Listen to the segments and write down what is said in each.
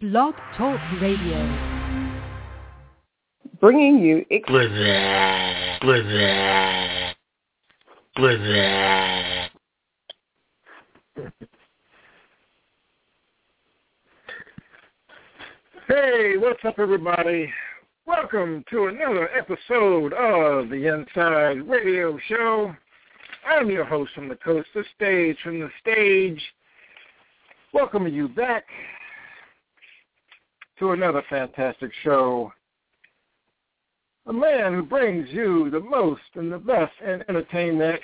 Blog Talk Radio. Bringing you ex- Blizzard. Blizzard. Blizzard. Hey, what's up, everybody? Welcome to another episode of the Inside Radio Show. I'm your host from the coast to stage, from the stage. Welcome you back to another fantastic show. A man who brings you the most and the best in entertainment.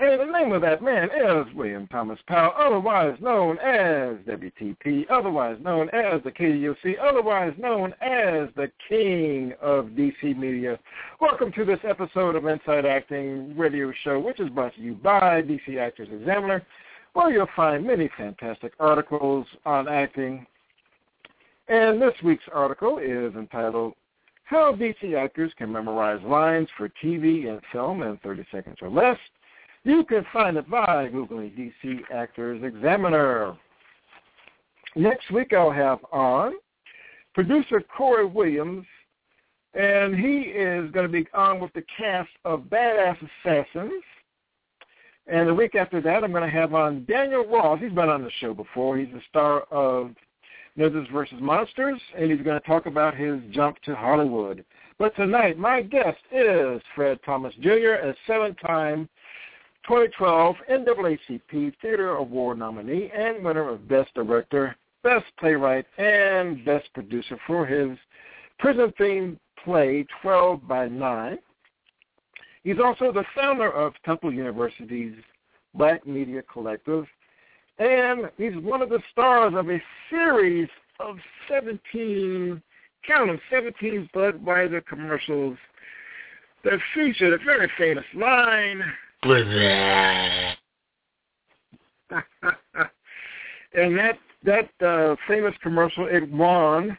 And the name of that man is William Thomas Powell, otherwise known as WTP, otherwise known as the KUC, otherwise known as the King of DC Media. Welcome to this episode of Inside Acting Radio Show, which is brought to you by DC Actors Examiner, where you'll find many fantastic articles on acting. And this week's article is entitled How DC Actors Can Memorize Lines for TV and Film in 30 Seconds or Less. You can find it by Googling DC Actors Examiner. Next week I'll have on producer Corey Williams, and he is going to be on with the cast of Badass Assassins. And the week after that, I'm going to have on Daniel Ross. He's been on the show before. He's the star of Ninjas versus Monsters, and he's going to talk about his jump to Hollywood. But tonight, my guest is Fred Thomas Jr., a seven-time 2012 NAACP Theater Award nominee and winner of Best Director, Best Playwright, and Best Producer for his prison-themed play 12 by 9. He's also the founder of Temple University's Black Media Collective, and he's one of the stars of a series of 17, count them, 17 Budweiser commercials. That feature the very famous line, and that that uh, famous commercial it won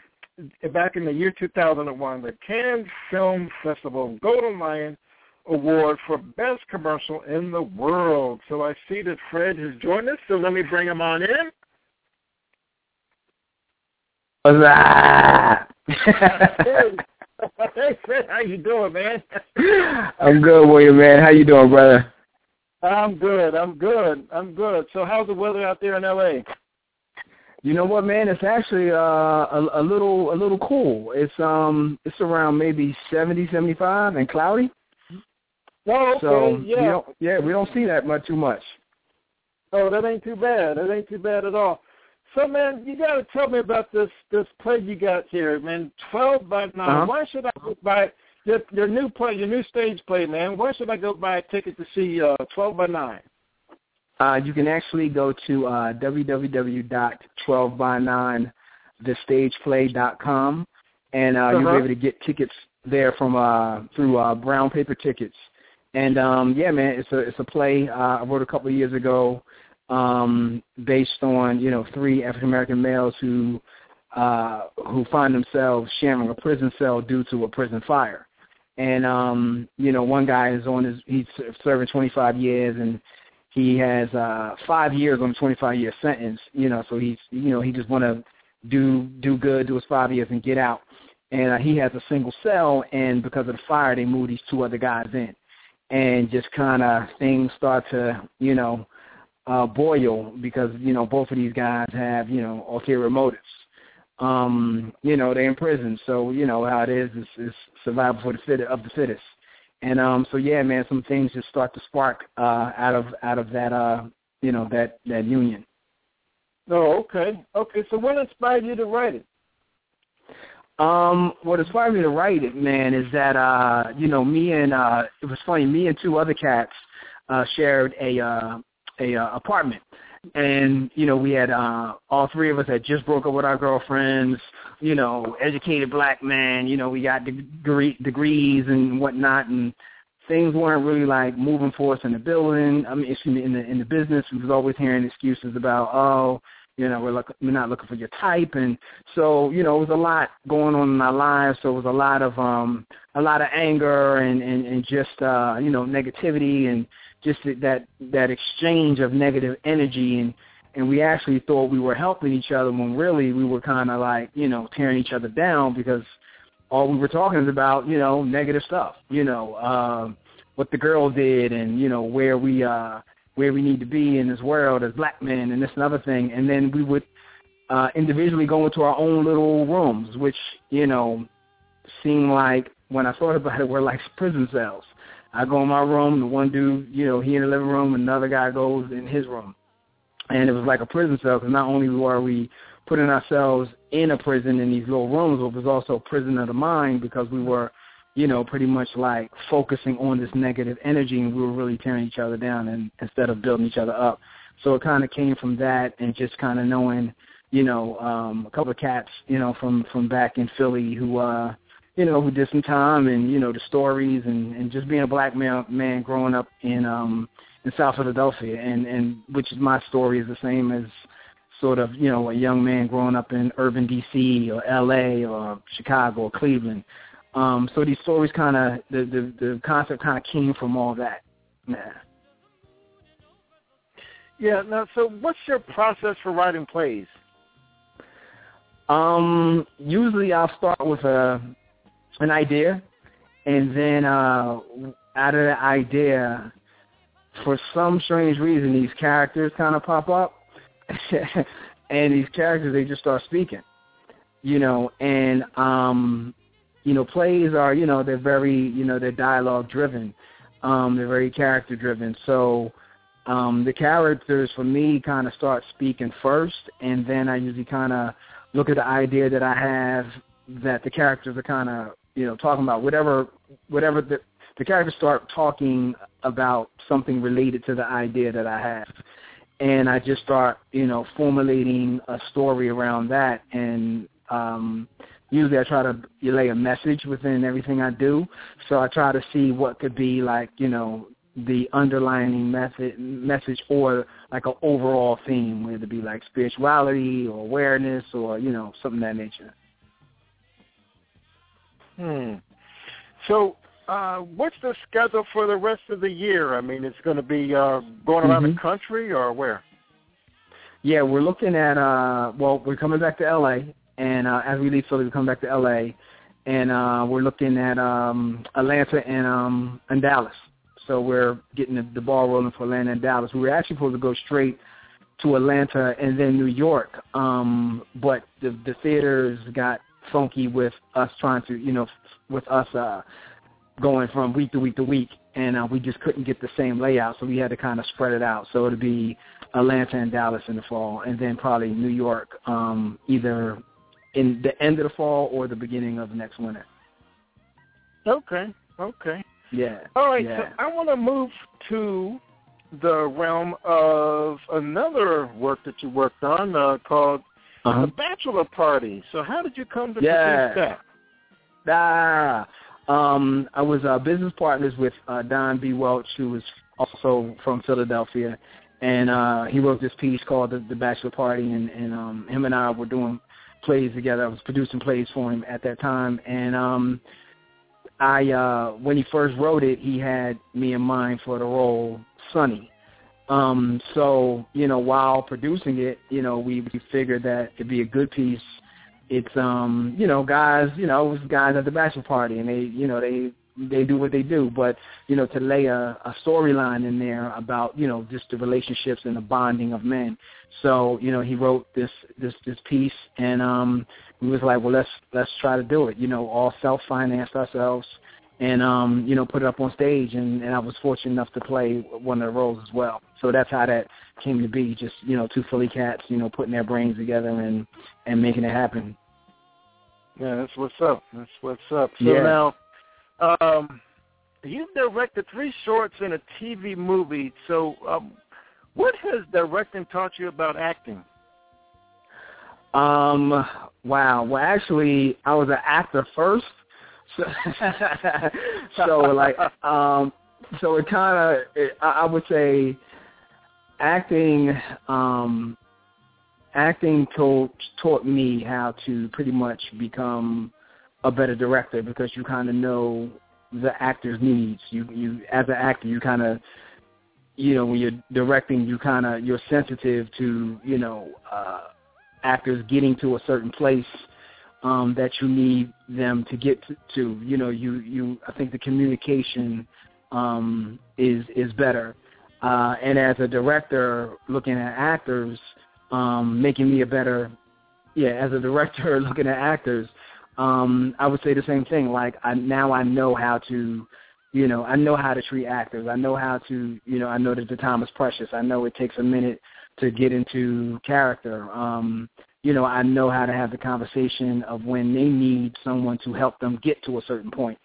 back in the year 2001 the Cannes Film Festival Golden Lion Award for Best Commercial in the World. So I see that Fred has joined us, so let me bring him on in. Huzzah! hey, Fred, how you doing, man? I'm good, William, man. How you doing, brother? I'm good. I'm good. I'm good. So how's the weather out there in LA? You know what, man? It's actually uh, a, a little a little cool. It's um it's around maybe seventy, seventy five, and cloudy. Oh, okay. So yeah. we don't, yeah, we don't see that much too much. Oh, that ain't too bad. That ain't too bad at all. So, man, you got to tell me about this this play you got here, man. Twelve by 9 Uh-huh. Why should I go buy your your new play, your new stage play, man? Why should I go buy a ticket to see uh, Twelve by Nine? Uh, you can actually go to uh, www.12by9thestageplay.com, and uh, you'll Uh-huh. be able to get tickets there from uh, through uh, Brown Paper Tickets. And um, yeah, man, it's a it's a play uh, I wrote a couple of years ago, um, based on you know three African American males who uh, who find themselves sharing a prison cell due to a prison fire. And um, you know, one guy is on his he's serving 25 years, and he has uh, five years on a 25 year sentence. You know, so he's you know he just want to do do good, do his five years, and get out. And uh, he has a single cell, and because of the fire, they move these two other guys in, and just kind of things start to you know uh, boil because you know both of these guys have you know ulterior motives um, you know, they're in prison. So, you know, how it is is, is survival for the fit of the fittest. And um so yeah, man, some things just start to spark uh out of out of that uh you know, that that union. Oh, okay. Okay. So, what inspired you to write it? Um, what inspired me to write it, man, is that uh, you know, me and uh it was funny, me and two other cats uh shared a uh a uh, apartment. And, you know, we had uh all three of us had just broke up with our girlfriends, you know, educated black man, you know, we got degree, degrees and whatnot and things weren't really like moving for us in the building. I mean, excuse me, in the in the business. We was always hearing excuses about, oh, you know, we're look, we're not looking for your type, and so you know, it was a lot going on in our lives. So it was a lot of um, a lot of anger and and and just uh, you know, negativity and just that that exchange of negative energy and and we actually thought we were helping each other when really we were kind of like you know tearing each other down because all we were talking is about you know negative stuff you know um what the girl did and you know where we uh where we need to be in this world as black men and this and other thing and then we would uh individually go into our own little rooms which you know seemed like when I thought about it were like prison cells I go in my room, the one dude, you know, he in the living room, another guy goes in his room. And it was like a prison cell because not only were we putting ourselves in a prison in these little rooms, but it was also a prison of the mind because we were, you know, pretty much like focusing on this negative energy and we were really tearing each other down and instead of building each other up. So it kind of came from that and just kind of knowing, you know, um, a couple of cats, you know, from from back in Philly who uh you know, who did some time and, you know, the stories and, and just being a black man man growing up in um in South Philadelphia and, and which is my story is the same as sort of, you know, a young man growing up in urban DC or LA or Chicago or Cleveland. Um, so these stories kind of, the, the, the concept kind of came from all that. Yeah. Yeah. Now, so what's your process for writing plays? Um, usually I'll start with a an idea, and then uh, out of the idea, for some strange reason, these characters kind of pop up, and these characters they just start speaking, you know, and um, you know, plays are you know they're very you know they're dialogue driven, um, they're very character driven, so. Um, the characters for me kind of start speaking first, and then I usually kind of look at the idea that I have that the characters are kind of you know talking about whatever whatever the the characters start talking about something related to the idea that I have, and I just start you know formulating a story around that and. um usually I try to lay a message within everything I do. So I try to see what could be like, you know, the underlining method message or like an overall theme, whether it be like spirituality or awareness or, you know, something of that nature. Hmm. So, uh, what's the schedule for the rest of the year? I mean, it's going to be uh, going around Mhm. the country or where? Yeah, we're looking at uh well, we're coming back to LA and uh as we leave Philly we come back to LA and uh we're looking at um Atlanta and um and Dallas. So we're getting the, the ball rolling for Atlanta and Dallas. We were actually supposed to go straight to Atlanta and then New York. Um but the the theaters got funky with us trying to, you know, with us uh going from week to week to week and uh, we just couldn't get the same layout so we had to kind of spread it out. So it'll be Atlanta and Dallas in the fall, and then probably New York um, either in the end of the fall or the beginning of next winter. Okay. Okay. Yeah. All right. Yeah. So I want to move to the realm of another work that you worked on uh, called Uh-huh. The Bachelor Party. So how did you come to Yeah. produce that? Ah, um, I was uh, business partners with uh, Don B. Welch, who was also from Philadelphia, and uh, he wrote this piece called the, the Bachelor Party, and, and um, him and I were doing plays together. I was producing plays for him at that time, and um, I uh, when he first wrote it, he had me in mind for the role Sonny. Um, so you know, while producing it, you know, we, we figured that it'd be a good piece it's um you know guys you know it was guys at the bachelor party and they you know they they do what they do but you know to lay a, a storyline in there about you know just the relationships and the bonding of men so you know he wrote this this this piece and um we was like well let's let's try to do it you know all self financed ourselves and um you know put it up on stage and and I was fortunate enough to play one of the roles as well so that's how that came to be just you know two Philly cats you know putting their brains together and and making it happen Yeah, that's what's up. That's what's up. So Yeah. now, um, you've directed three shorts and a TV movie. So, um, what has directing taught you about acting? Um. Wow. Well, actually, I was an actor first, so, so like, um, so it kind of, I, I would say, acting, um, acting taught taught me how to pretty much become a better director because you kind of know the actor's needs. You, you, as an actor, you kind of you know, when you're directing, you kind of you're sensitive to you know uh, actors getting to a certain place um, that you need them to get to. You know, you you I think the communication um, is is better. Uh, and as a director, looking at actors, um, making me a better, yeah, as a director looking at actors, um, I would say the same thing. Like I now I know how to, you know, I know how to treat actors. I know how to, you know, I know that the time is precious. I know it takes a minute to get into character. Um, you know, I know how to have the conversation of when they need someone to help them get to a certain point.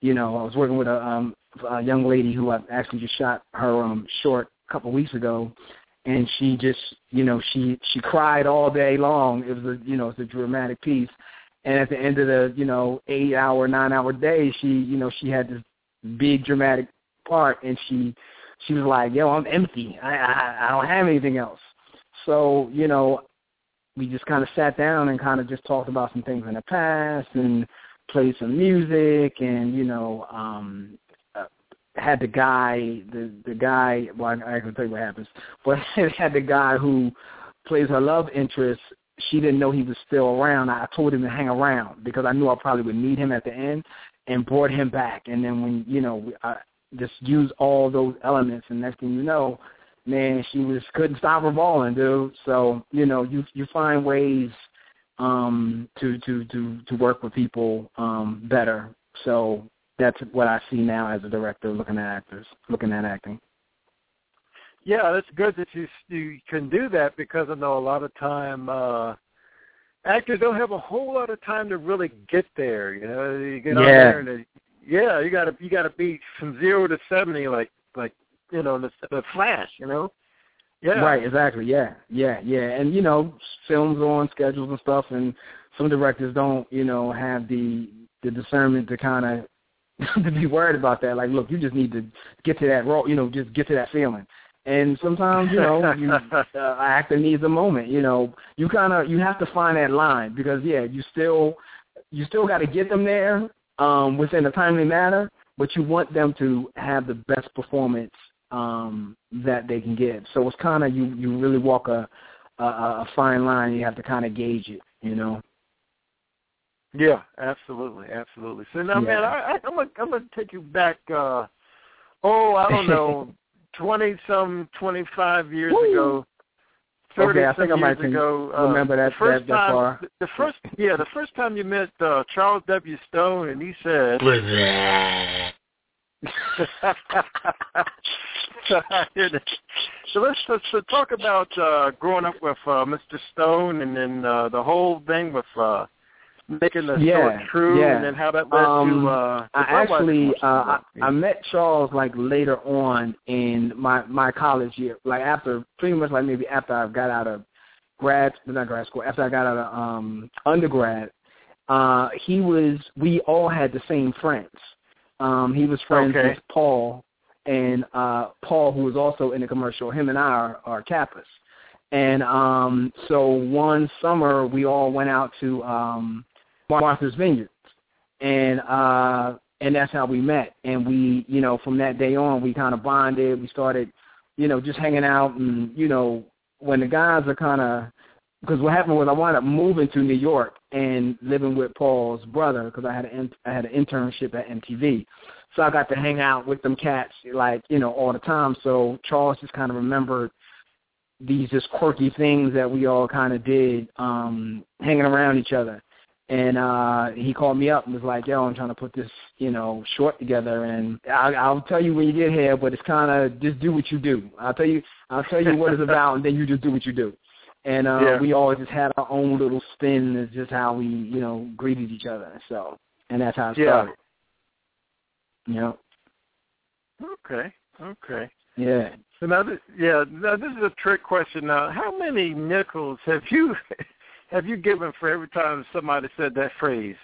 You know, I was working with a, um, a young lady who I actually just shot her um, short a couple of weeks ago, and she just, you know, she she cried all day long. It was a, you know, it's a dramatic piece, and at the end of the, you know, eight hour, nine hour day, she, you know, she had this big dramatic part, and she she was like, "Yo, I'm empty. I I, I don't have anything else." So, you know, we just kind of sat down and kind of just talked about some things in the past and played some music and you know um uh, had the guy the the guy well I, I can tell you what happens but had the guy who plays her love interest she didn't know he was still around I told him to hang around because I knew I probably would need him at the end and brought him back and then when you know I just used all those elements and next thing you know man she was couldn't stop her balling dude so you know you you find ways um, to to to to work with people um, better. So that's what I see now as a director, looking at actors, looking at acting. Yeah, that's good that you you can do that because I know a lot of time uh actors don't have a whole lot of time to really get there. You know, you get yeah. out there and they, yeah, you got to you got to be from zero to seventy like like you know the, the flash. You know. Yeah. Right, exactly. Yeah, yeah, yeah. And you know, films on schedules and stuff, and some directors don't, you know, have the the discernment to kind of to be worried about that. Like, look, you just need to get to that role, you know, just get to that feeling. And sometimes, you know, you, uh, actor needs a moment. You know, you kind of you have to find that line because yeah, you still you still got to get them there um, within a timely manner, but you want them to have the best performance um, that they can give. So it's kind of you you really walk a, a a fine line. You have to kind of gauge it, you know. Yeah, absolutely, absolutely. So now, yeah. man, I, I, I'm gonna I'm gonna take you back. uh Oh, I don't know, twenty some, twenty five years Woo! ago. 30 okay, I think I might ago, uh, remember that, the first that, that time, far. The first, yeah, the first time you met uh, Charles W. Stone, and he said, so let's, let's uh, talk about uh, growing up with uh, Mr. Stone and then uh, the whole thing with uh, making the yeah, short true yeah. and then how that led um, to. Uh, I actually uh, I, I met Charles like later on in my my college year, like after pretty much like maybe after I got out of grad not grad school after I got out of um undergrad. Uh, he was we all had the same friends. Um, he was friends Okay. with Paul and uh, Paul, who was also in the commercial. Him and I are, are Kappas. And um, so one summer we all went out to um, Martha's Vineyard, and uh, and that's how we met. And we, you know, from that day on, we kind of bonded. We started, you know, just hanging out, and you know, when the guys are kind of because what happened was I wound up moving to New York and living with Paul's brother because I had an I had an internship at MTV, so I got to hang out with them cats like you know all the time. So Charles just kind of remembered these just quirky things that we all kind of did, um, hanging around each other. And uh he called me up and was like, "Yo, I'm trying to put this, you know, short together, and I'll, I'll tell you when you get here, but it's kind of just do what you do. I'll tell you, I'll tell you what it's about, and then you just do what you do." and uh, Yeah. we always just had our own little spin. It's just how we, you know, greeted each other. So, and that's how it Yeah. started. You know, Okay. Okay. yeah. So now, this, yeah, now this is a trick question. Now, how many nickels have you have you given for every time somebody said that phrase?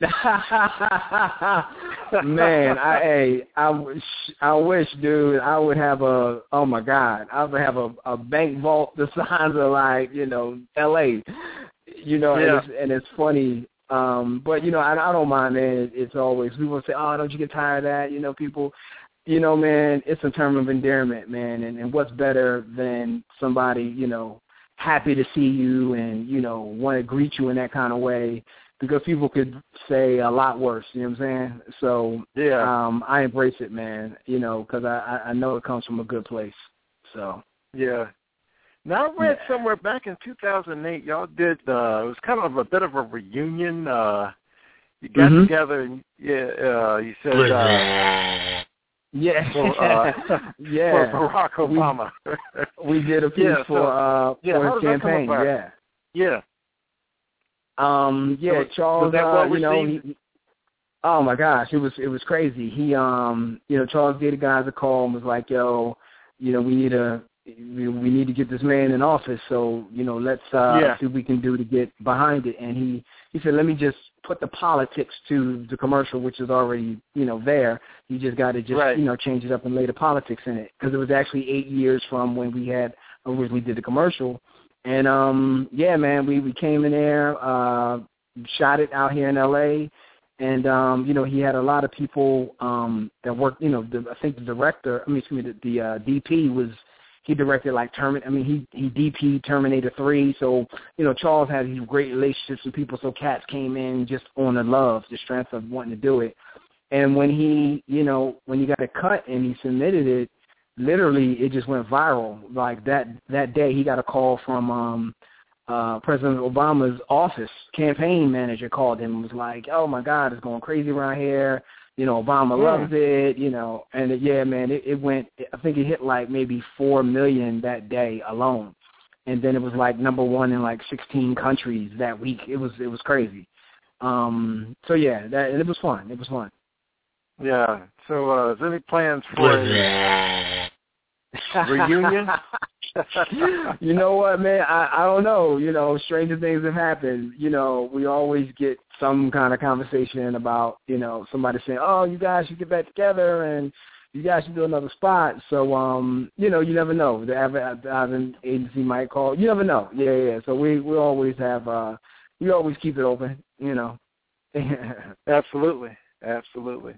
Man, I hey, I wish, I wish, dude, I would have a. Oh my God, I would have a a bank vault the size of like you know L.A. You know, Yeah. and, it's, and it's funny. Um, but you know, I, I don't mind, man. It, it's always people say, "Oh, don't you get tired of that?" You know, people. you know, man, it's a term of endearment, man, and, and what's better than somebody, you know, happy to see you and you know want to greet you in that kind of way because people could say a lot worse. You know what I'm saying? So Yeah. um, I embrace it, man. You know, because I I know it comes from a good place. So Yeah. Now I read Yeah. somewhere back in 2008, y'all did. uh It was kind of a bit of a reunion. uh You got Mhm. together and yeah, uh you said uh, yeah, for, uh, yeah. for Barack Obama. We did a piece Yeah, for so- uh yeah, for his did that come campaign. Yeah. yeah. Um, yeah, was- Charles. that uh, you know, he, oh my gosh, it was it was crazy. He, um, you know, Charles gave the guys a call and was like, "Yo, you know, we need a we, we need to get this man in office. So, you know, let's uh, Yeah. see what we can do to get behind it." And he he said, "Let me just put the politics to the commercial, which is already you know there. You just got to just Right. you know change it up and lay the politics in it because it was actually eight years from when we had originally did the commercial." And um yeah, man, we we came in there, uh shot it out here in LA and um you know, he had a lot of people um that worked, you know, the, I think the director, I mean excuse me, the, the uh DP was he directed like Termin I mean he he DP Terminator 3, so you know, Charles had these great relationships with people so cats came in just on the love, the strength of wanting to do it. And when he, you know, when he got a cut and he submitted it, literally it just went viral. Like that that day he got a call from um uh President Obama's office campaign manager called him and was like, "Oh my God, it's going crazy around here. You know, Obama Yeah. loves it. You know, and it, yeah, man, it, it went. I think it hit like maybe four million that day alone, and then it was like number one in like 16 countries that week. It was it was crazy. Um, so yeah, that and it was fun. It was fun. Yeah. So, uh, is there any plans for a reunion? you know what, man? I I don't know. You know, stranger things have happened. You know, we always get some kind of conversation about you know somebody saying, "Oh, you guys should get back together," and you guys should do another spot. So, um, you know, you never know. The advertising agency might call. You never know. Yeah, yeah. So we we always have uh we always keep it open. You know. Absolutely. Absolutely.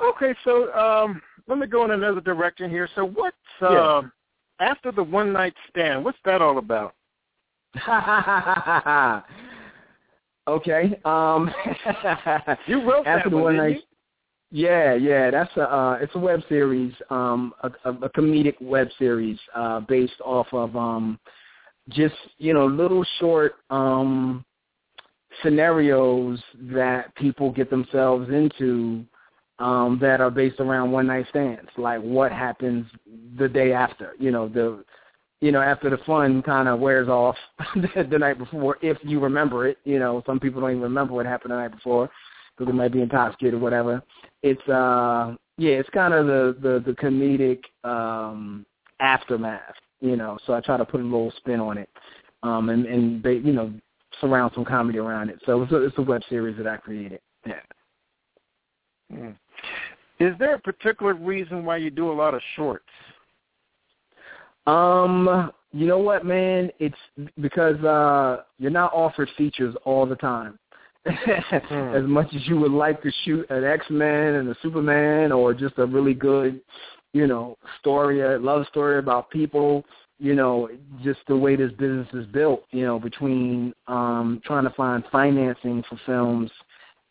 Okay, so um, let me go in another direction here. So what's Yeah. um, after the one night stand? What's that all about? okay. Um You wrote after that the one, night Yeah, yeah, that's a uh, it's a web series, um, a, a, a comedic web series uh, based off of um, just you know little short um, scenarios that people get themselves into um, that are based around one night stands, like what happens the day after, you know the you know after the fun kind of wears off the night before, if you remember it. You know, some people don't even remember what happened the night before because they might be intoxicated or whatever it's uh yeah, it's kind of the the the comedic um aftermath, you know. So I try to put a little spin on it, um, and and they, you know surround some comedy around it. So it's a, it's a web series that I created. Yeah. Hmm. Is there a particular reason why you do a lot of shorts? Um, you know what, man? It's because uh you're not offered features all the time. as much as you would like to shoot an X Men and a Superman or just a really good, you know, story, a love story about people, you know, just the way this business is built, you know, between um trying to find financing for films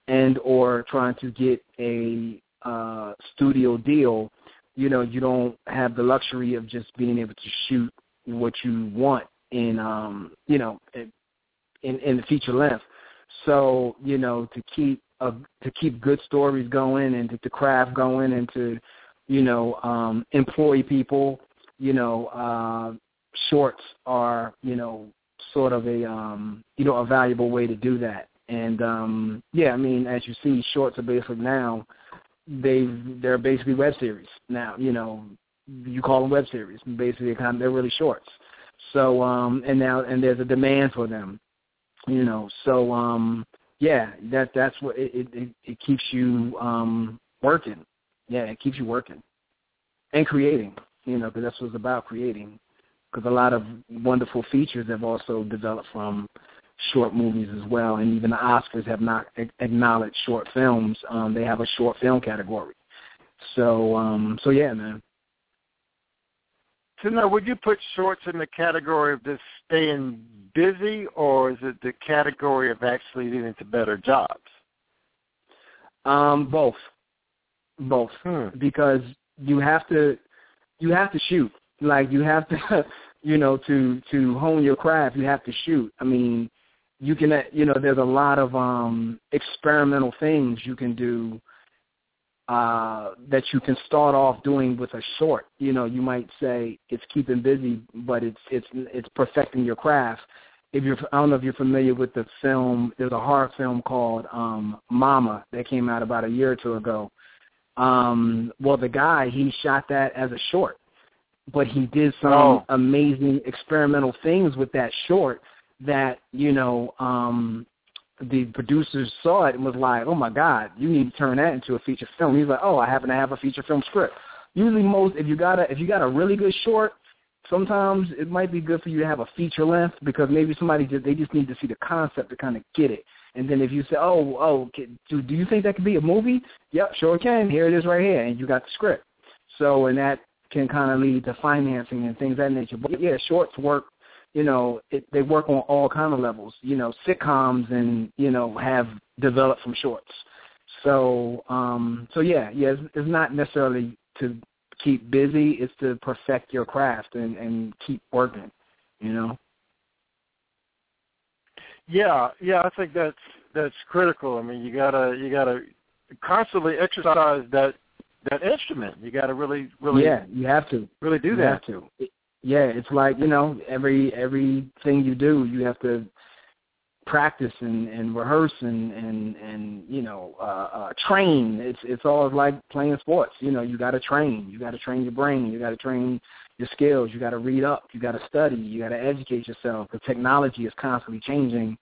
and or trying to get a uh studio deal, you know, you don't have the luxury of just being able to shoot what you want in um, you know, in in the feature length. So you know to keep a, to keep good stories going and to, to craft going and to you know um, employ people. You know, uh, shorts are you know sort of a um, you know a valuable way to do that. And um, yeah, I mean, as you see, shorts are basically now they they're basically web series now. You know, you call them web series. Basically, kind of, they're really shorts. So um, and now and there's a demand for them you know so um yeah that that's what it it, it keeps you um working yeah it keeps you working and creating you know because that's what it's about creating because a lot of wonderful features have also developed from short movies as well and even the oscars have not acknowledged short films um they have a short film category So um so yeah, man. So now, would you put shorts in the category of just staying busy, or is it the category of actually leading to better jobs? Um, both, both, Hmm. because you have to, you have to shoot. Like you have to, you know, to to hone your craft, you have to shoot. I mean, you can, uh, you know, there's a lot of um experimental things you can do uh that you can start off doing with a short. You know, you might say it's keeping busy, but it's it's it's perfecting your craft. If you're, I don't know if you're familiar with the film. There's a horror film called um Mama that came out about a year or two ago. Um, well, the guy he shot that as a short, but he did some Oh. amazing experimental things with that short that you know um the producers saw it and was like, "Oh my God, you need to turn that into a feature film." He's like, "Oh, I happen to have a feature film script." Usually, most if you got a if you got a really good short, sometimes it might be good for you to have a feature length because maybe somebody just they just need to see the concept to kind of get it. And then if you say, "Oh, oh, can, do do you think that could be a movie?" Yep, sure can. Here it is right here, and you got the script. So, and that can kind of lead to financing and things of that nature. But yeah, shorts work you know, it, they work on all kind of levels. You know, sitcoms and you know have developed from shorts. So, um, so yeah, yeah, it's, it's not necessarily to keep busy; it's to perfect your craft and and keep working. You know. Yeah, yeah, I think that's that's critical. I mean, you gotta you gotta constantly exercise that that instrument. You gotta really really yeah, you have to. really do you that. have to. Yeah, it's like you know every everything you do, you have to practice and, and rehearse and and and you know uh, uh, train. It's it's all like playing sports. You know, you got to train. You got to train your brain. You got to train your skills. You got to read up. You got to study. You got to educate yourself. The technology is constantly changing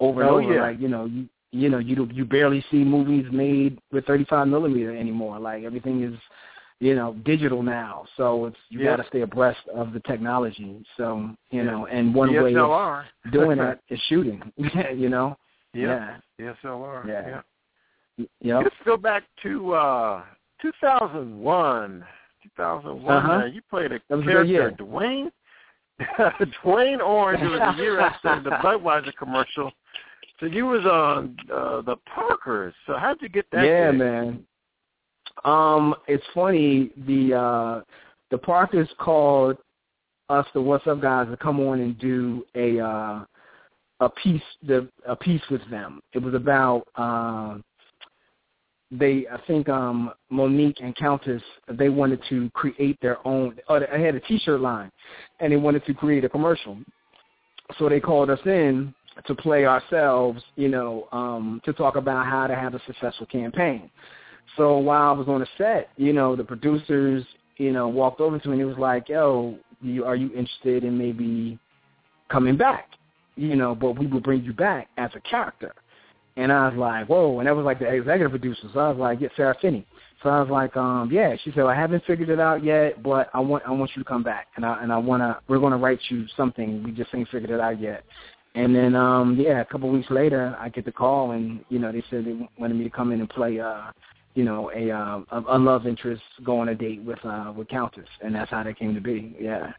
over and Oh, over. yeah. Like you know you. You know, you you barely see movies made with 35 millimeter anymore. Like everything is, you know, digital now. So it's you Yeah. got to stay abreast of the technology. So you know, and one way of doing that is shooting. you know. yeah, DSLR. Yeah. yeah. Yep. Let's go back to uh 2001. 2001. Uh-huh. man, you played a a character, year. Dwayne. Dwayne Orange was the year after the Budweiser commercial. So you was on uh, the Parkers. So how'd you get that? yeah, gig? man. Um, it's funny. The uh the Parkers called us, the Whassup guys, to come on and do a uh a piece the a piece with them. It was about uh they I think um Mo'Nique and Countess they wanted to create their own or they had a t shirt line and they wanted to create a commercial. So they called us in to play ourselves, you know, um, to talk about how to have a successful campaign. So while I was on the set, you know, the producers, you know, walked over to me and it was like, "Yo, you, are you interested in maybe coming back?" You know, but we will bring you back as a character. And I was like, "Whoa!" And that was like the executive producer. So I was like, "Yeah, Sara Finney." So I was like, um, "Yeah." She said, well, "I haven't figured it out yet, but I want I want you to come back, and I and I wanna we're gonna write you something. We just ain't figured it out yet." And then, um, yeah, a couple of weeks later, I get the call, and you know, they said they wanted me to come in and play, uh, you know, a uh, a, a love interest, go on a date with uh, with Countess, and that's how that came to be. Yeah,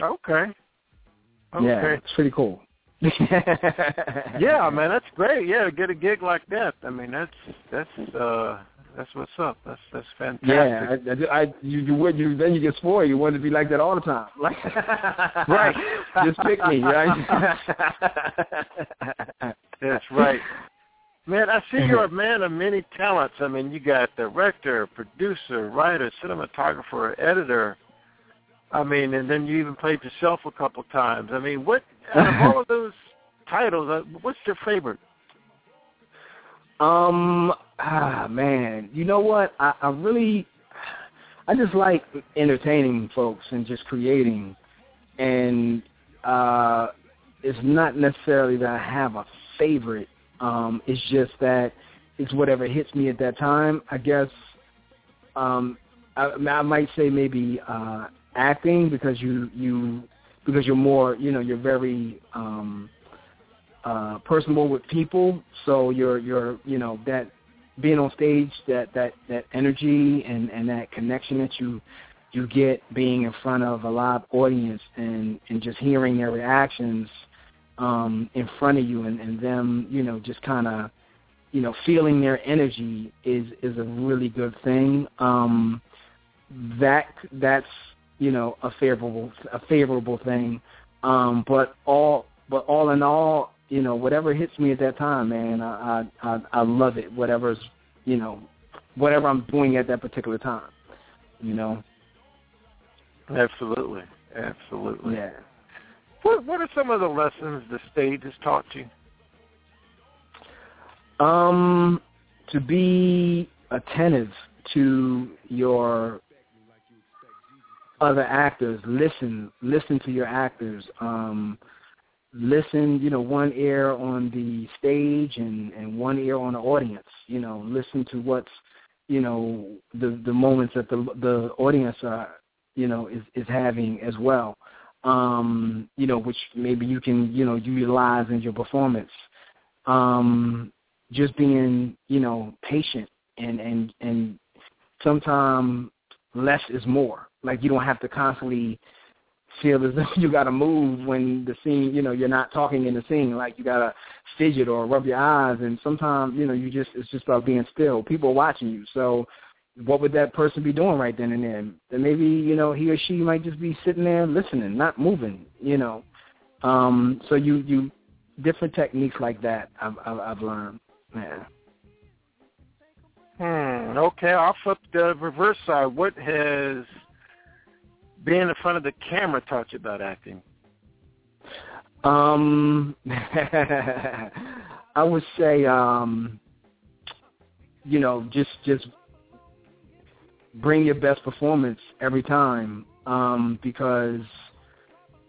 Okay. Okay. yeah, it's pretty cool. yeah, man, that's great. Yeah, to get a gig like that. I mean, that's that's uh that's what's up. That's that's fantastic. Yeah, I, I, I you, you would you then you get spoiled. You want to be like that all the time, like Right. Just pick me, right? That's right. Man, I see you're a man of many talents. I mean, you got director, producer, writer, cinematographer, editor. I mean, and then you even played yourself a couple times. I mean, what out of all of those titles, uh, what's your favorite? Um, ah, man, you know what? I, I really, I just like entertaining folks and just creating, and uh, it's not necessarily that I have a favorite. Um, it's just that it's whatever hits me at that time. I guess um, I, I might say maybe uh, acting because you you because you're more you know you're very um, uh, personable with people, so you're you're you know that being on stage, that that that energy and and that connection that you you get being in front of a live audience and and just hearing their reactions um in front of you and, and them you know just kind of you know feeling their energy is is a really good thing. Um that that's you know a favorable a favorable thing. Um but all but all in all you know whatever hits me at that time man i i i, I love it whatever's you know whatever i'm doing at that particular time you know? Absolutely, absolutely. yeah What What are some of the lessons the stage has taught you? Um, to be attentive to your other actors. Listen, listen to your actors. Um, listen, you know, one ear on the stage and and one ear on the audience. You know, listen to what's, you know, the the moments that the the audience are, you know, is is having as well. Um, you know, which maybe you can, you know, utilize in your performance. Um, just being, you know, patient and and and sometimes less is more. Like you don't have to constantly feel as though you got to move when the scene, you know, you're not talking in the scene. Like you got to fidget or rub your eyes, and sometimes, you know, you just it's just about being still. People are watching you, so what would that person be doing right then and there? Then maybe you know he or she might just be sitting there listening, not moving. You know, um, so you you different techniques like that I've I've, I've learned. Yeah. Hmm. Okay, I'll flip the reverse side. What has being in front of the camera taught you about acting? Um, I would say, um, you know, just just bring your best performance every time, um, because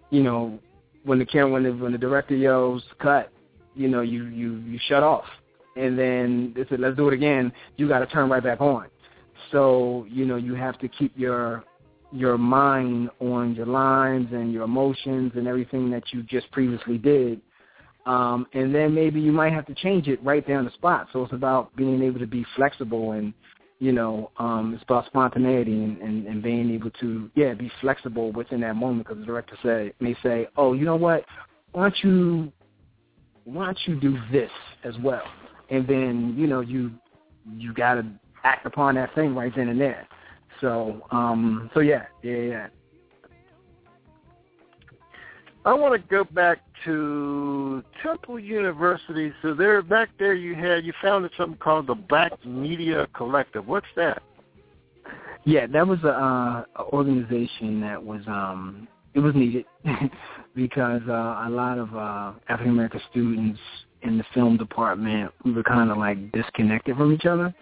you know when the camera when the when the director yells cut, you know you you you shut off, and then they said let's do it again. You got to turn right back on. So you know you have to keep your your mind on your lines and your emotions and everything that you just previously did. Um, and then maybe you might have to change it right there on the spot. So it's about being able to be flexible and, you know, um, it's about spontaneity and, and, and being able to, yeah, be flexible within that moment because the director say, may say, oh, you know what, why don't you, why don't you do this as well? And then, you know, you, you got to act upon that thing right then and there. So, um, so yeah, yeah, yeah. I want to go back to Temple University. So there, back there, you had you founded something called the Black Media Collective. What's that? Yeah, that was a, uh, a organization that was um, it was needed because uh, a lot of uh, African American students in the film department we were kind of like disconnected from each other.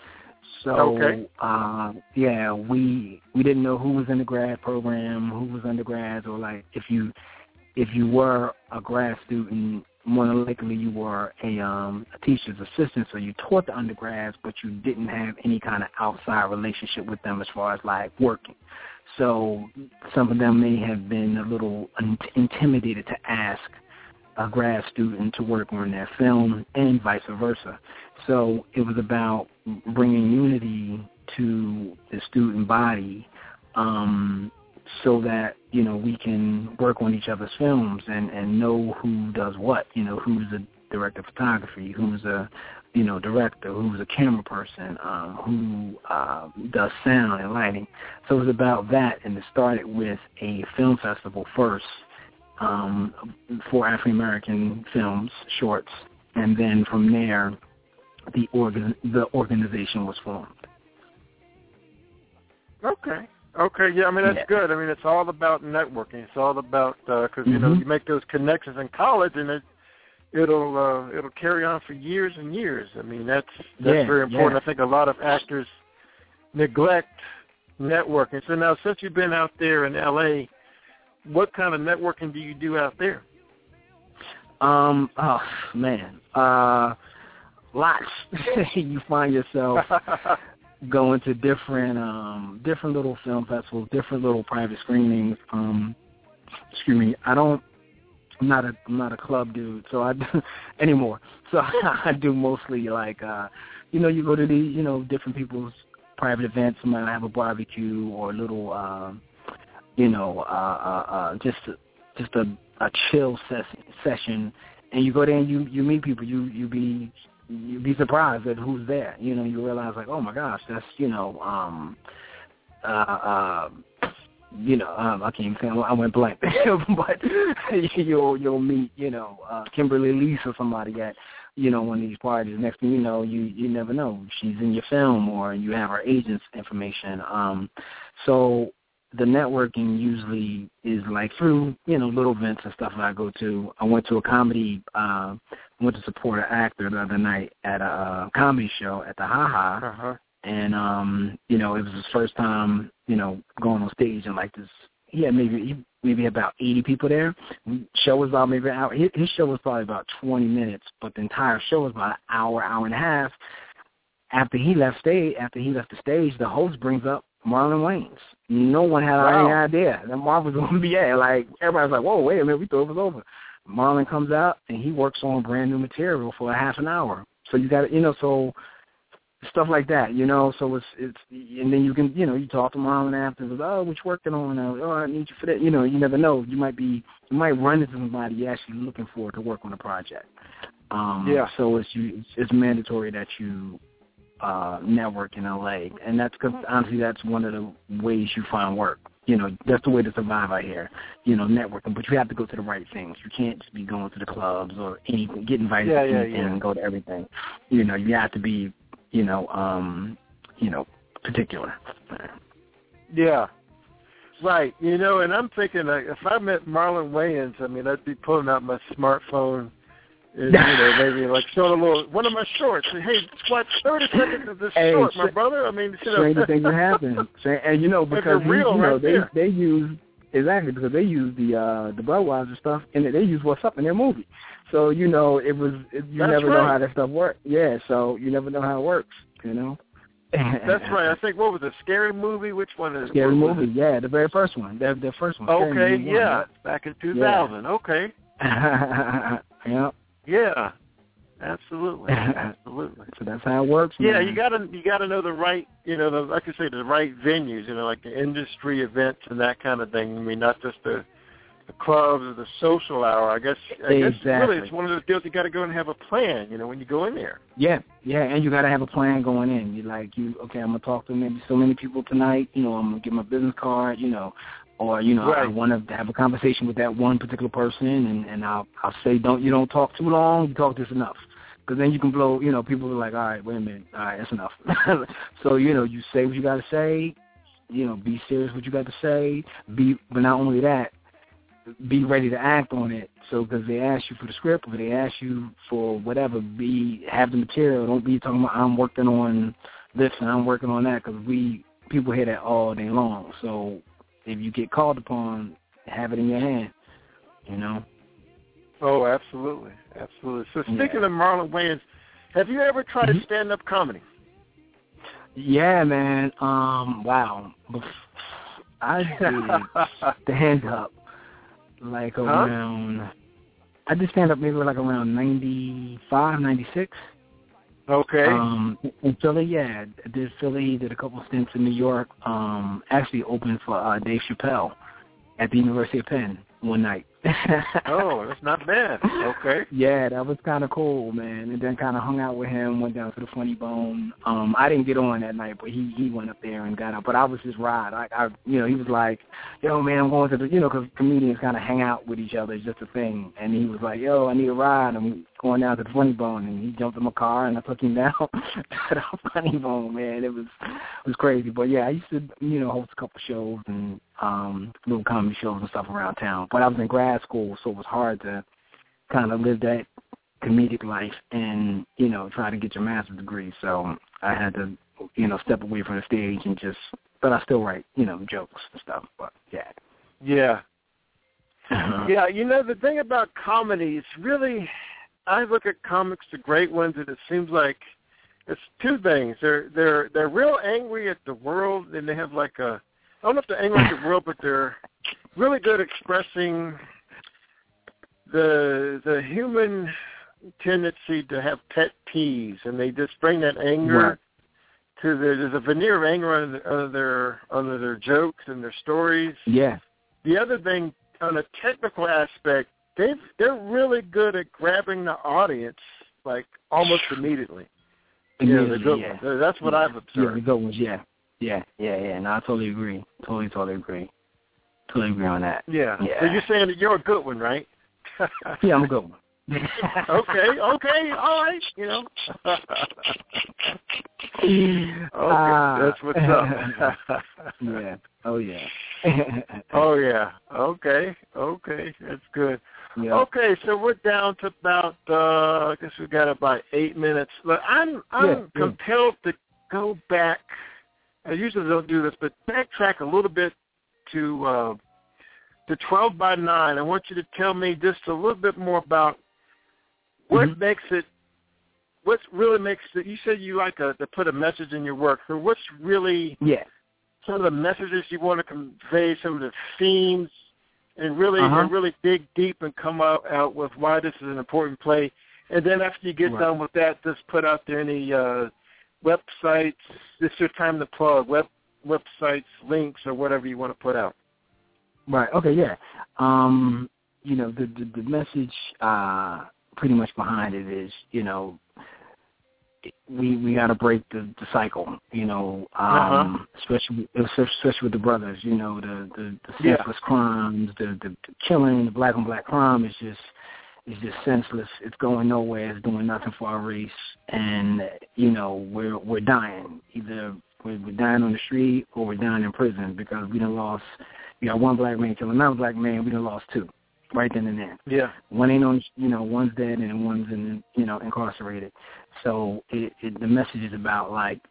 So Okay. uh, yeah, we we didn't know who was in the grad program, who was undergrads, or like if you if you were a grad student, more than likely you were a um a teacher's assistant, so you taught the undergrads, but you didn't have any kind of outside relationship with them as far as like working. So some of them may have been a little in- intimidated to ask a grad student to work on their film and vice versa. So it was about bringing unity to the student body um, so that, you know, we can work on each other's films and, and know who does what, you know, who's a director of photography, who's a, you know, director, who's a camera person, um, who uh, does sound and lighting. So it was about that, and it started with a film festival first um, for African American films, shorts, and then from there, the organ the organization was formed. Okay. Okay. Yeah. I mean, that's Yeah. good. I mean, it's all about networking. It's all about because you know Mhm. you make those connections in college, and it it'll uh, it'll carry on for years and years. I mean, that's that's Yeah, very important. yeah. I think a lot of actors neglect networking. So now, since you've been out there in L.A., what kind of networking do you do out there? Um, oh man, uh, lots. you find yourself going to different um different little film festivals, different little private screenings. Um excuse me, I don't I'm not a I'm not a club dude, so I anymore. So I do mostly like uh you know, you go to the you know, different people's private events, might have a barbecue or a little um you know, uh uh, uh just just a a chill ses- session and you go there and you you meet people, you you be you be surprised at who's there. You know, you realize like, oh my gosh, that's you know, um uh uh you know, um, I can't say I went blank, but you'll you'll meet, you know, uh, Kimberly Lee or somebody at, you know, one of these parties. Next thing you know, you you never know she's in your film or you have her agent's information. Um, so the networking usually is like through you know little events and stuff that I go to. I went to a comedy. Uh, went to support an actor the other night at a uh, comedy show at the Ha Ha. Uh-huh and um, you know, it was his first time, you know, going on stage and like this. He had maybe maybe about eighty people there. Show was about maybe an hour. His, his show was probably about twenty minutes, but the entire show was about an hour, hour and a half. After he left stage, after he left the stage, the host brings up Marlon Wayans. No one had wow. any idea that Marlon was going to be there. Like everybody's like, "Whoa, wait a minute, we thought it was over." Marlon comes out and he works on brand new material for a half an hour. So you got to, you know, so stuff like that, you know. So it's it's and then you can you know you talk to and after, oh, what you working on? Oh, I need you for that. You know, you never know. You might be you might run into somebody you're actually looking for to work on a project. Um, yeah. So it's you it's, it's mandatory that you uh network in LA, and that's because honestly that's one of the ways you find work. You know, that's the way to survive out here. You know, networking, but you have to go to the right things. You can't just be going to the clubs or anything, get invited yeah, to yeah, anything yeah. and go to everything. You know, you have to be you know, um, you know, particular. Yeah. Right. You know, and I'm thinking like if I met Marlon Wayans, I mean I'd be pulling out my smartphone you know, maybe like showing a little one of my shorts. And, hey, watch thirty seconds of this Hey, short, my sh- brother. I mean, you know, Stranger things will happen. Stra- And you know, because you know, right they there. they use exactly because they use the uh the Budweiser stuff and they use what's up in their movie. So, you know, it was it, you That's never know how that stuff works. Yeah, so you never know how it works, you know. That's right. I think what was it? Scary movie? Which one is Scary what movie, yeah, the very first one. The the first one. Okay, movie one, yeah, back in 2000. Okay, yeah. Yeah, absolutely, absolutely. So that's how it works. Yeah, you gotta you gotta know the right you know the like I say the right venues you know like the industry events and that kind of thing. I mean not just the the clubs or the social hour. I guess I guess Exactly. really it's one of those deals you got to go and have a plan. You know when you go in there. Yeah, yeah, and you got to have a plan going in. You like you okay? I'm gonna talk to maybe so many people tonight. You know, I'm gonna give my business card. You know, or you know, I want to have a conversation with that one particular person, and and I'll I'll say don't you don't talk too long. You talk just enough. Because then you can blow, you know, people are like, all right, wait a minute, all right, that's enough. so, you know, you say what you got to say, you know, be serious what you got to say, be, but not only that, be ready to act on it. So because they ask you for the script or they ask you for whatever, be have the material. Don't be talking about I'm working on this and I'm working on that because we people hear that all day long. So if you get called upon, have it in your hand. You know. Oh, absolutely, absolutely. So Yeah. speaking of Marlon Wayans, have you ever tried Mhm. to stand up comedy? Yeah, man. Um, wow. I did stand up like around. I did stand up maybe like around ninety five, ninety six. Okay. Um, in Philly, yeah, did Philly. Did a couple stints in New York. Um, actually opened for uh, Dave Chappelle at the University of Penn one night. Oh, that's not bad. Okay. Yeah, that was kind of cool, man. And then kind of hung out with him, went down to the Funny Bone. Um, I didn't get on that night, but he he went up there and got up. But I was his ride. I, I you know, he was like, "Yo, man, I'm going to the," you know, 'cause comedians kind of hang out with each other. It's just a thing. And he was like, "Yo, I need a ride." I'm going down to the Funny Bone, and he jumped in my car, and I took him down to the Funny Bone. Man, it was it was crazy. But yeah, I used to you know host a couple shows and um little comedy shows and stuff around town. But I was in grad school, so it was hard to kind of live that comedic life and you know try to get your master's degree. So I had to you know step away from the stage and just, but I still write you know jokes and stuff. But yeah, Yeah. Uh-huh. Yeah, you know the thing about comedy is really I look at comics, the great ones, and it seems like it's two things. They're they're they're real angry at the world, and they have like a I don't know if they're angry at the world, but they're really good at expressing the the human tendency to have pet peeves, and they just bring that anger Right. to the there's a veneer of anger under, under their under their jokes and their stories. Yeah. The other thing, on a technical aspect, they they're really good at grabbing the audience like almost immediately. Yeah, the good yeah. ones. That's what yeah. I've observed. Yeah, the good ones, yeah. Yeah, yeah, yeah. No, I totally agree. Totally, totally agree. Totally agree on that. Yeah. So Yeah. you're saying that you're a good one, right? Yeah, I'm good okay, okay, all right, you know. okay, Ah. that's what's up. yeah. Oh yeah. oh yeah. Okay, okay, that's good. yeah. Okay, so we're down to about uh I guess we've got about eight minutes. But I'm I'm Yeah, yeah. compelled to go back I usually don't do this, but backtrack a little bit to uh to twelve by nine. I want you to tell me just a little bit more about what Mhm. makes it what really makes it you said you like a, to put a message in your work. So what's really Yeah. some of the messages you want to convey, some of the themes, and really Uh-huh. and really dig deep and come out, out with why this is an important play. And then after you get Right. done with that, just put out there any uh, websites. This is your time to plug web websites, links, or whatever you want to put out. Right. Okay. Yeah. Um, you know, the the, the message uh, pretty much behind it is, you know, we we got to break the, the cycle. You know, um, especially especially with the brothers. You know, the the, the Yeah. senseless crimes, the, the the killing, the black on black crime is just is just senseless. It's going nowhere. It's doing nothing for our race, and you know, we're we're dying. Either we're, we're dying on the street or we're dying in prison because we done lost you got one black man killing another black man, we done lost two, right then and there. Yeah. One ain't on, you know, one's dead and one's in, you know, incarcerated. So it, it the message is about like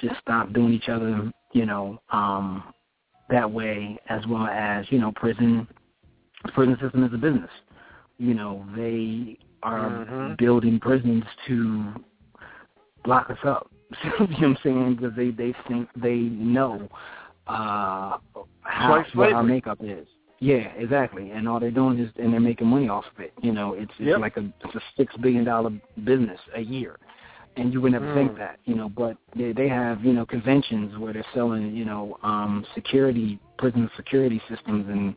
just stop doing each other, you know, um, that way, as well as you know, prison, the prison system is a business. You know, they are Mhm. building prisons to lock us up. you know what I'm saying? Because they they think they know uh how what our makeup is. Yeah, exactly. And all they're doing is and they're making money off of it. You know, it's it's Yep. like a it's a six billion dollar business a year. And you would never Mm. think that, you know, but they they have, you know, conventions where they're selling, you know, um security prison security systems and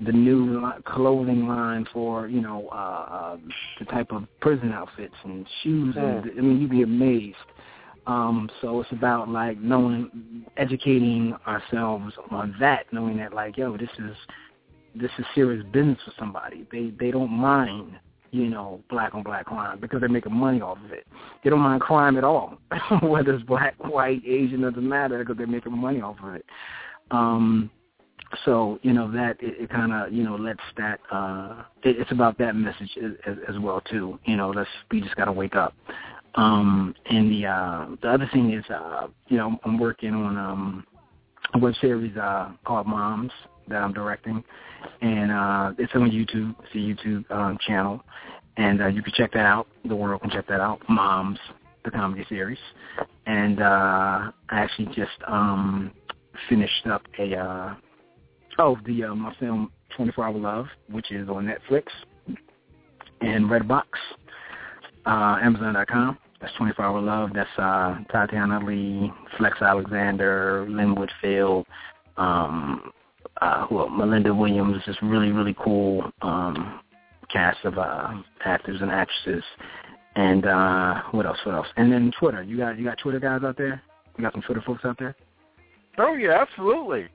the new clothing line for you know uh, uh the type of prison outfits and shoes and I mean you'd be amazed. Um, so it's about like knowing, educating ourselves on that, knowing that like yo, this is this is serious business for somebody. They they don't mind you know black on black crime because they're making money off of it. They don't mind crime at all, whether it's black, white, Asian doesn't matter because they're making money off of it. Um, so you know that it, it kind of you know lets that uh it, it's about that message as, as, well too you know let's we just got to wake up um and the uh the other thing is uh you know i'm working on um a web series uh called moms that i'm directing. And uh it's on youtube it's a youtube um channel. And uh you can check that out. The world can check that out. Moms the comedy series. And uh i actually just um finished up a uh Oh, the uh, my film Twenty Four Hour Love, which is on Netflix and Redbox, uh, Amazon.com. That's Twenty Four Hour Love. That's uh, Tatyana Ali, Flex Alexander, Lynn Whitfield, um, uh, who else? Malinda Williams. Just really really cool um, cast of uh, actors and actresses. And uh, what else? What else? And then Twitter. You got you got Twitter guys out there? You got some Twitter folks out there? Oh yeah, absolutely.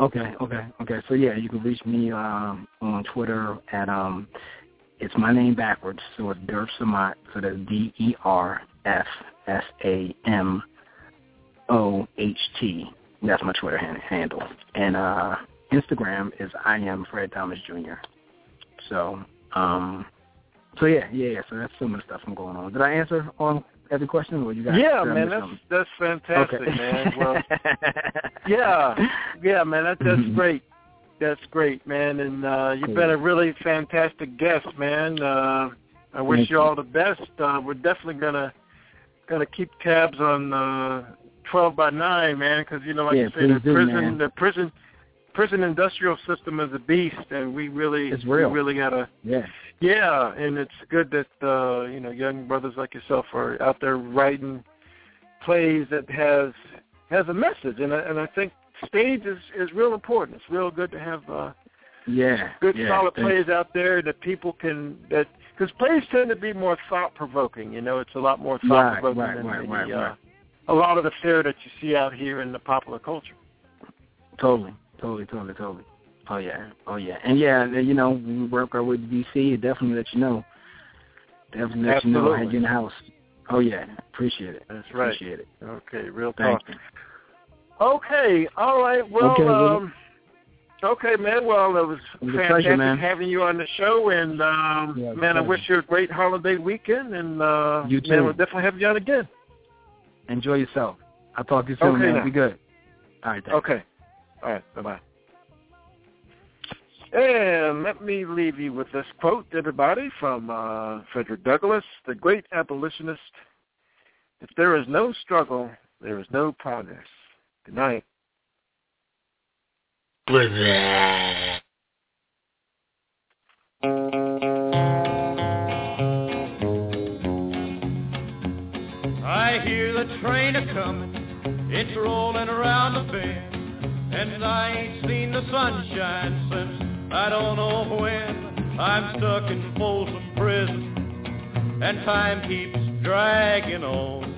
Okay, okay, okay. So yeah, you can reach me um, on Twitter at um, it's my name backwards, so it's Derf Samoht. So that's D E R F S A M O H T. That's my Twitter hand, handle, and uh, Instagram is I am Fred Thomas Jr. So, um, so yeah, yeah, yeah. So that's some of the stuff I'm going on. Did I answer on every question, or you got? Yeah, man, that's something? that's fantastic, okay. man. Well, yeah, yeah, man, that, that's Mhm. great. That's great, man, and uh, you've been a really fantastic guest, man. Uh, I wish Thank you you. all the best. Uh, we're definitely gonna gonna keep tabs on uh, twelve by nine, man, because you know, like Yeah, you say, the do, prison, man. the prison, prison industrial system is a beast, and we really, It's real. we really gotta, Yeah. yeah. And it's good that uh, you know young brothers like yourself are out there writing plays that has has a message, and I, and I think stage is is real important. It's real good to have uh, Yeah. good yeah. solid plays out there that people can that because plays tend to be more thought provoking. You know, it's a lot more thought provoking right, than right, maybe, right, uh, right. a lot of the fare that you see out here in the popular culture. Totally, totally, totally, totally. Oh yeah, oh yeah, and yeah, you know, we work our way to DC. it Definitely let you know. Definitely let you know. I had you in the house. Oh yeah, appreciate it. That's right. Appreciate it. Okay, real Thank talk. you. Okay, all right. Well, Okay, um, okay, man. Well, it was, It was a fantastic pleasure, having you on the show, and um, Yeah, it was a man, I wish you a great holiday weekend, and uh, You man, we'll definitely have you on again. Enjoy yourself. I'll talk to you soon, Okay, man. now. Be good. All right, thanks. Okay. All right. Bye bye. And let me leave you with this quote, everybody, from uh, Frederick Douglass, the great abolitionist. If there is no struggle, there is no progress. Good night. Blah. I hear the train a comin', it's rolling around the bend, and I ain't seen the sunshine since I don't know when. I'm stuck in Folsom Prison, and time keeps dragging on.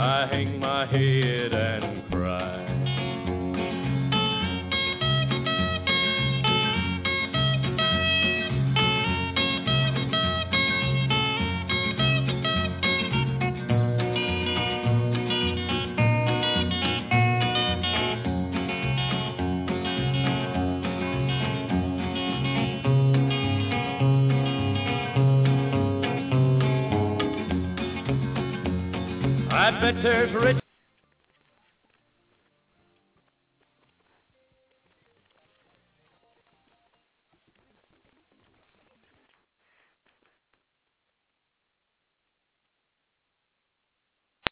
I hang my head and cry. There's rich